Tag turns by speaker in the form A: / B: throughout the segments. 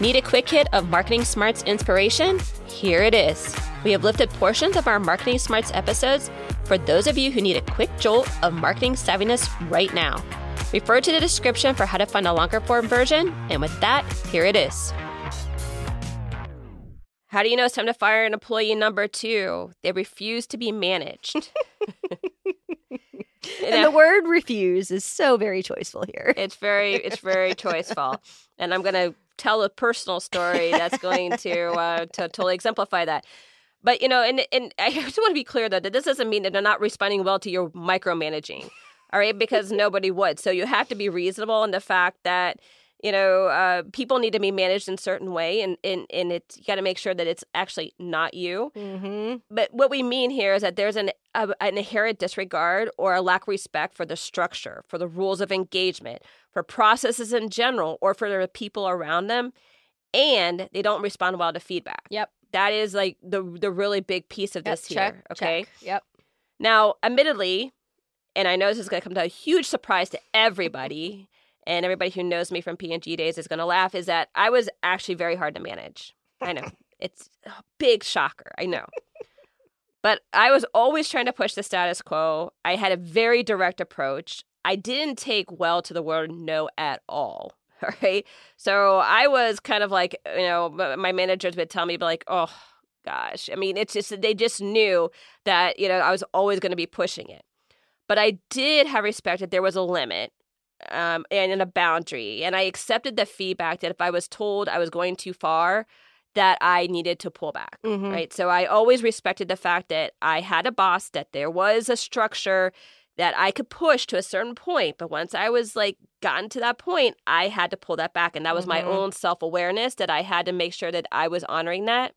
A: Need a quick hit of Marketing Smarts inspiration? Here it is. We have lifted portions of our Marketing Smarts episodes for those of you who need a quick jolt of marketing savviness right now. Refer to the description for how to find a longer form version. And with that, here it is. How do you know it's time to fire an employee number two? They refuse to be managed.
B: and the word refuse is so very choiceful here.
A: It's very, it's very choiceful. And I'm going to tell a personal story that's going to, uh, to totally exemplify that. But, you know, and, and I just want to be clear though, that this doesn't mean that they're not responding well to your micromanaging. All right. Because nobody would. So you have to be reasonable in the fact that, you know, uh, people need to be managed in a certain way, and and and it's you got to make sure that it's actually not you.
B: Mm-hmm.
A: But what we mean here is that there's an a, an inherent disregard or a lack of respect for the structure, for the rules of engagement, for processes in general, or for the people around them, and they don't respond well to feedback.
B: Yep,
A: that is like the the really big piece of this
B: yep,
A: here. okay.
B: Check. Yep.
A: Now, admittedly, and I know this is going to come to a huge surprise to everybody and everybody who knows me from P&G days is going to laugh, is that I was actually very hard to manage. I know. it's a big shocker. I know. but I was always trying to push the status quo. I had a very direct approach. I didn't take well to the word no at all. All right. So I was kind of like, you know, my managers would tell me, like, oh, gosh. I mean, it's just, they just knew that, you know, I was always going to be pushing it. But I did have respect that there was a limit um, and in a boundary. And I accepted the feedback that if I was told I was going too far, that I needed to pull back.
B: Mm-hmm.
A: Right. So I always respected the fact that I had a boss, that there was a structure that I could push to a certain point. But once I was like gotten to that point, I had to pull that back. And that was mm-hmm. my own self awareness that I had to make sure that I was honoring that.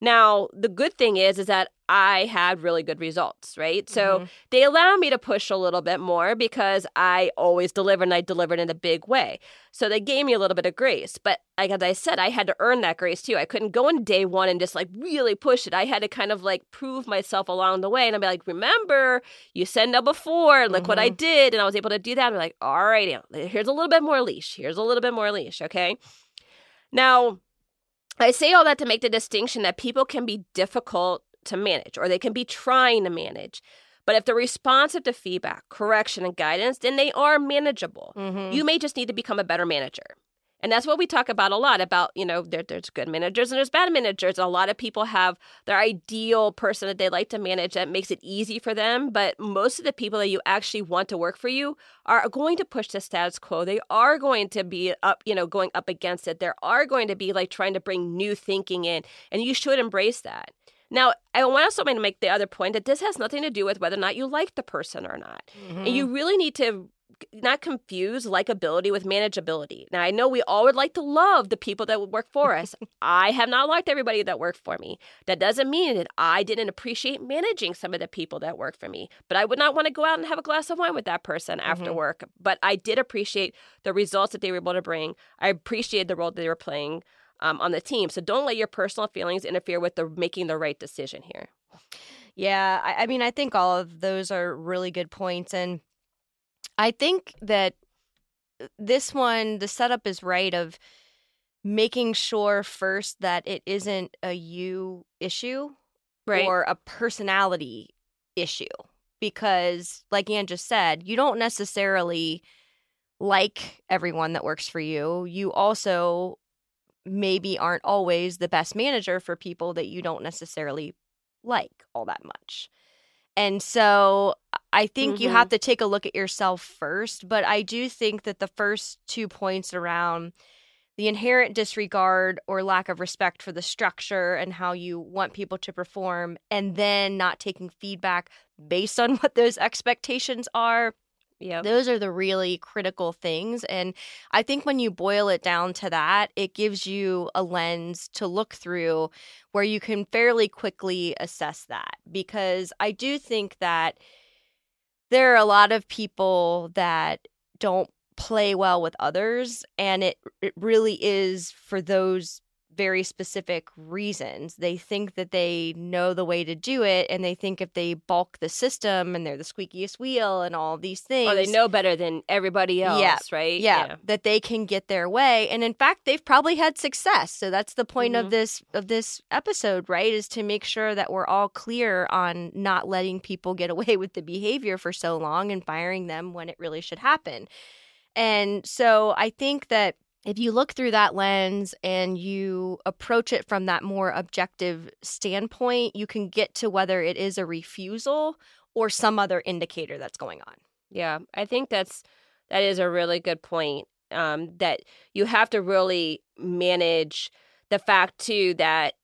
A: Now, the good thing is is that I had really good results, right? So mm-hmm. they allow me to push a little bit more because I always deliver and I delivered in a big way. So they gave me a little bit of grace. But like as I said, I had to earn that grace too. I couldn't go in day one and just like really push it. I had to kind of like prove myself along the way. And I'd be like, remember, you said no before, look mm-hmm. what I mm-hmm. did. And I was able to do that. I'm like, all right, here's a little bit more leash. Here's a little bit more leash. Okay. Now, I say all that to make the distinction that people can be difficult to manage or they can be trying to manage. But if they're responsive to feedback, correction, and guidance, then they are manageable.
B: Mm-hmm.
A: You may just need to become a better manager. And that's what we talk about a lot about, you know, there, there's good managers and there's bad managers. A lot of people have their ideal person that they like to manage that makes it easy for them. But most of the people that you actually want to work for you are going to push the status quo. They are going to be up, you know, going up against it. There are going to be like trying to bring new thinking in. And you should embrace that. Now, I want also to make the other point that this has nothing to do with whether or not you like the person or not.
B: Mm-hmm.
A: And you really need to not confuse likability with manageability. Now, I know we all would like to love the people that would work for us. I have not liked everybody that worked for me. That doesn't mean that I didn't appreciate managing some of the people that work for me, but I would not want to go out and have a glass of wine with that person after
B: mm-hmm.
A: work. But I did appreciate the results that they were able to bring. I appreciated the role that they were playing um, on the team. So don't let your personal feelings interfere with the making the right decision here.
B: Yeah, I, I mean, I think all of those are really good points, and I think that uh, this one, the setup is right of making sure first that it isn't a you issue
A: right.
B: or a personality issue. Because, like Ann just said, you don't necessarily like everyone that works for you. You also maybe aren't always the best manager for people that you don't necessarily like all that much. And so I think mm-hmm. you have to take a look at yourself first. But I do think that the first two points around the inherent disregard or lack of respect for the structure and how you want people to perform, and then not taking feedback based on what those expectations are.
A: Yeah.
B: Those are the really critical things. And I think when you boil it down to that, it gives you a lens to look through where you can fairly quickly assess that. Because I do think that there are a lot of people that don't play well with others and it it really is for those very specific reasons. They think that they know the way to do it, and they think if they bulk the system and they're the squeakiest wheel and all these things,
A: or they know better than everybody else,
B: Yeah.
A: right?
B: yeah, that they can get their way. And in fact, they've probably had success. So that's the point
A: Mhm.
B: of this of this episode, right? Is to make sure that we're all clear on not letting people get away with the behavior for so long and firing them when it really should happen. And so I think that if you look through that lens and you approach it from that more objective standpoint, you can get to whether it is a refusal or some other indicator that's going on.
A: Yeah, I think that's that is a really good point. Um, that you have to really manage the fact too that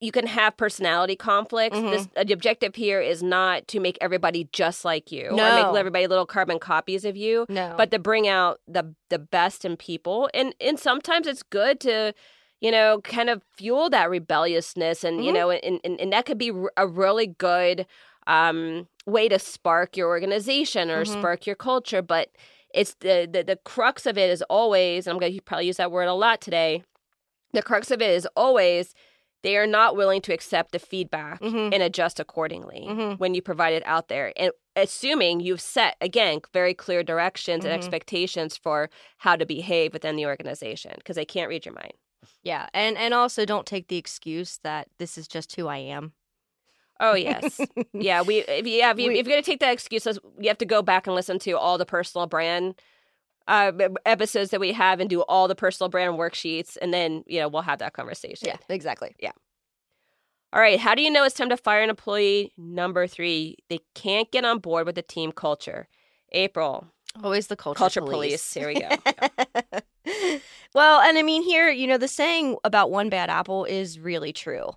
A: you can have personality conflicts.
B: Mhm.
A: This, the objective here is not to make everybody just like you or make everybody little carbon copies of you,
B: No.
A: but to bring out the the best in people. And and sometimes it's good to you know kind of fuel that rebelliousness and you
B: Mhm.
A: know and, and and that could be a really good um way to spark your organization or
B: Mhm.
A: spark your culture but it's the, the the crux of it is always and i'm going to probably use that word a lot today the crux of it is always they are not willing to accept the feedback
B: Mhm.
A: and adjust accordingly
B: Mhm.
A: when you provide it out there and assuming you've set again very clear directions and
B: Mhm.
A: expectations for how to behave within the organization because they can't read your mind
B: Yeah, and and also don't take the excuse that this is just who I am.
A: oh yes yeah we if you, yeah, if, if you're going to take that excuse you have to go back and listen to all the personal brand uh, episodes that we have and do all the personal brand worksheets and then you know we'll have that conversation
B: Yeah, exactly. Yeah.
A: All right how do you know it's time to fire an employee number three they can't get on board with the team culture april
B: Always the culture,
A: culture
B: police.
A: police, here we go
B: well, and I mean here, you know, the saying about one bad apple is really true.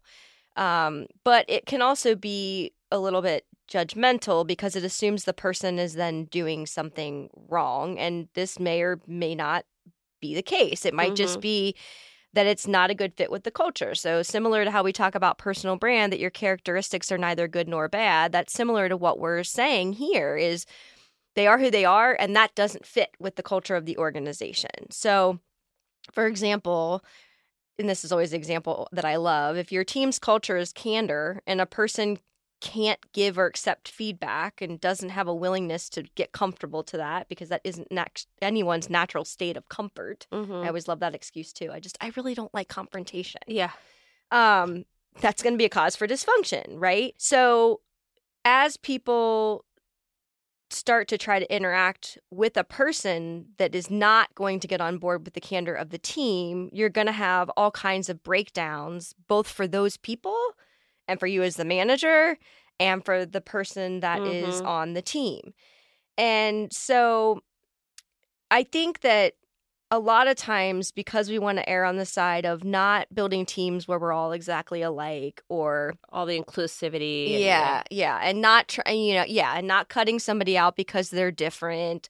B: Um, but it can also be a little bit judgmental because it assumes the person is then doing something wrong and this may or may not be the case. It might just mm-hmm. be that it's not a good fit with the culture. So similar to how we talk about personal brand that your characteristics are neither good nor bad, that's similar to what we're saying here is they are who they are and that doesn't fit with the culture of the organization. So for example, and this is always the example that I love, if your team's culture is candor and a person can't give or accept feedback and doesn't have a willingness to get comfortable to that because that isn't nat- anyone's natural state of comfort.
A: Mhm.
B: I always love that excuse too. I just I really don't like confrontation.
A: yeah
B: Um that's going to be a cause for dysfunction, right? So as people start to try to interact with a person that is not going to get on board with the candor of the team, you're going to have all kinds of breakdowns both for those people and for you as the manager and for the person that is
A: Mhm.
B: on the team. And so I think that a lot of times because we want to err on the side of not building teams where we're all exactly alike or
A: all the inclusivity and-
B: yeah, yeah, and not trying, you know, yeah, and not cutting somebody out because they're different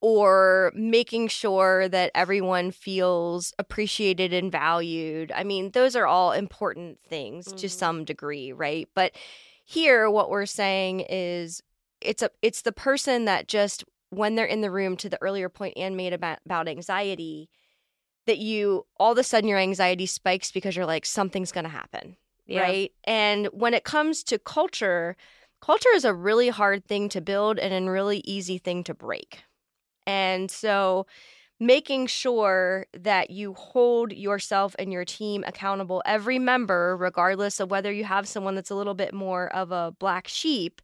B: or making sure that everyone feels appreciated and valued. I mean, those are all important things to
A: Mhm.
B: some degree, right? But here what we're saying is it's a it's the person that just when they're in the room to the earlier point Ann made about, about anxiety that you all of a sudden your anxiety spikes because you're like something's going to happen
A: yeah.
B: right? And when it comes to culture, culture is a really hard thing to build and a really easy thing to break. And so making sure that you hold yourself and your team accountable, every member, regardless of whether you have someone that's a little bit more of a black sheep,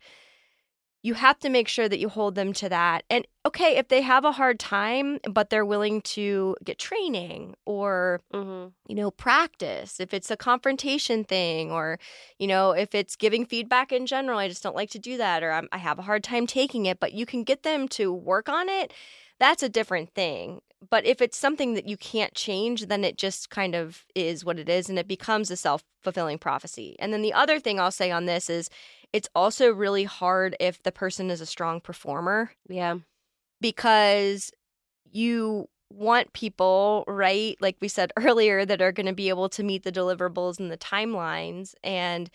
B: you have to make sure that you hold them to that. And okay, if they have a hard time, but they're willing to get training or
A: hmm
B: you know, practice. If it's a confrontation thing, or, you know, if it's giving feedback in general, I just don't like to do that, or I'm, I have a hard time taking it, but you can get them to work on it. That's a different thing. But if it's something that you can't change, then it just kind of is what it is and it becomes a self fulfilling prophecy. And then the other thing I'll say on this is it's also really hard if the person is a strong performer
A: yeah
B: because you want people, right? Like we said earlier, that are going to be able to meet the deliverables and the timelines. And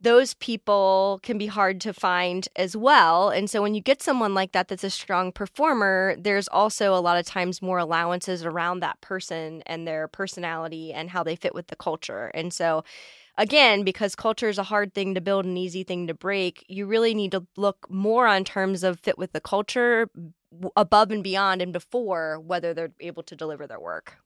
B: those people can be hard to find as well. And so when you get someone like that that's a strong performer, there's also a lot of times more allowances around that person and their personality and how they fit with the culture. And so again, because culture is a hard thing to build, an easy thing to break, you really need to look more on terms of fit with the culture above and beyond and before whether they're able to deliver their work.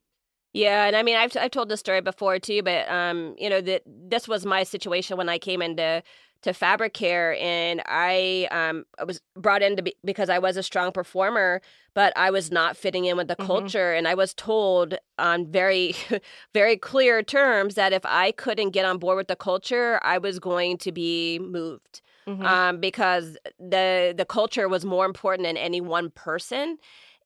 A: Yeah, and I mean, I've I've told this story before too, but um, you know that this was my situation when I came into to fabric care and i um I was brought in to be, because i was a strong performer but i was not fitting in with the mm-hmm. culture and i was told on very very clear terms that if i couldn't get on board with the culture i was going to be moved mm-hmm. um, because the the culture was more important than any one person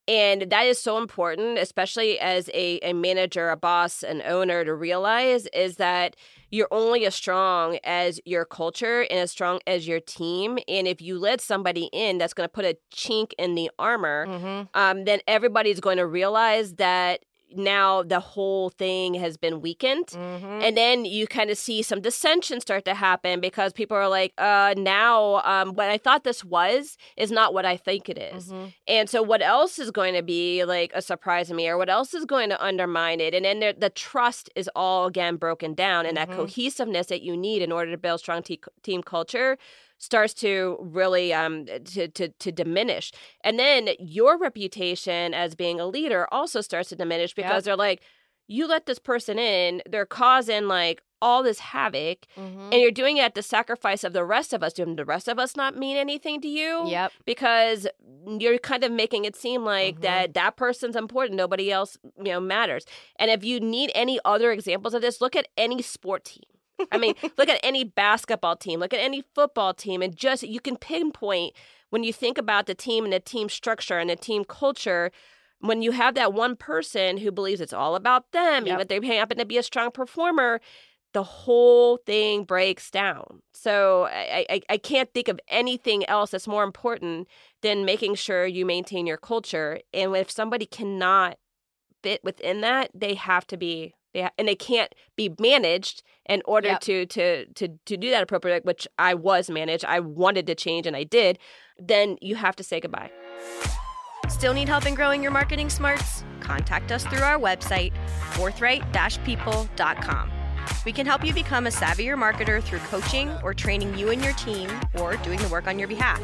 A: and that is so important, especially as a, a manager, a boss, an owner to realize is that you're only as strong as your culture and as strong as your team. And if you let somebody in that's going to put a chink in the armor, mm-hmm. um, then everybody's going to realize that now the whole thing has been weakened mm-hmm. and then you kind of see some dissension start to happen because people are like uh now um what i thought this was is not what i think it is. Mm-hmm. and so what else is going to be like a surprise to me or what else is going to undermine it and then there, the trust is all again broken down and mm-hmm. that cohesiveness that you need in order to build strong te- team culture starts to really um, to, to to diminish and then your reputation as being a leader also starts to diminish because yep. they're like you let this person in they're causing like all this havoc mm-hmm. and you're doing it at the sacrifice of the rest of us. Do the rest of us not mean anything to you?
B: Yep.
A: Because you're kind of making it seem like mm-hmm. that that person's important. Nobody else, you know, matters. And if you need any other examples of this, look at any sport team. I mean, look at any basketball team, look at any football team, and just you can pinpoint when you think about the team and the team structure and the team culture. When you have that one person who believes it's all about them, yep. even if they happen to be a strong performer, the whole thing breaks down. So I, I, I can't think of anything else that's more important than making sure you maintain your culture. And if somebody cannot fit within that, they have to be they and they can't be managed in order yep. to to to to do that appropriately, which I was managed. I wanted to change and I did. Then you have to say goodbye.
B: Still need help in growing your marketing smarts? Contact us through our website, forthright-people.com. We can help you become a savvier marketer through coaching or training you and your team or doing the work on your behalf.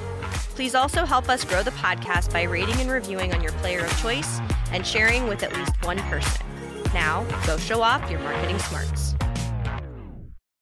B: Please also help us grow the podcast by rating and reviewing on your player of choice and sharing with at least one person. Now, go show off your marketing smarts.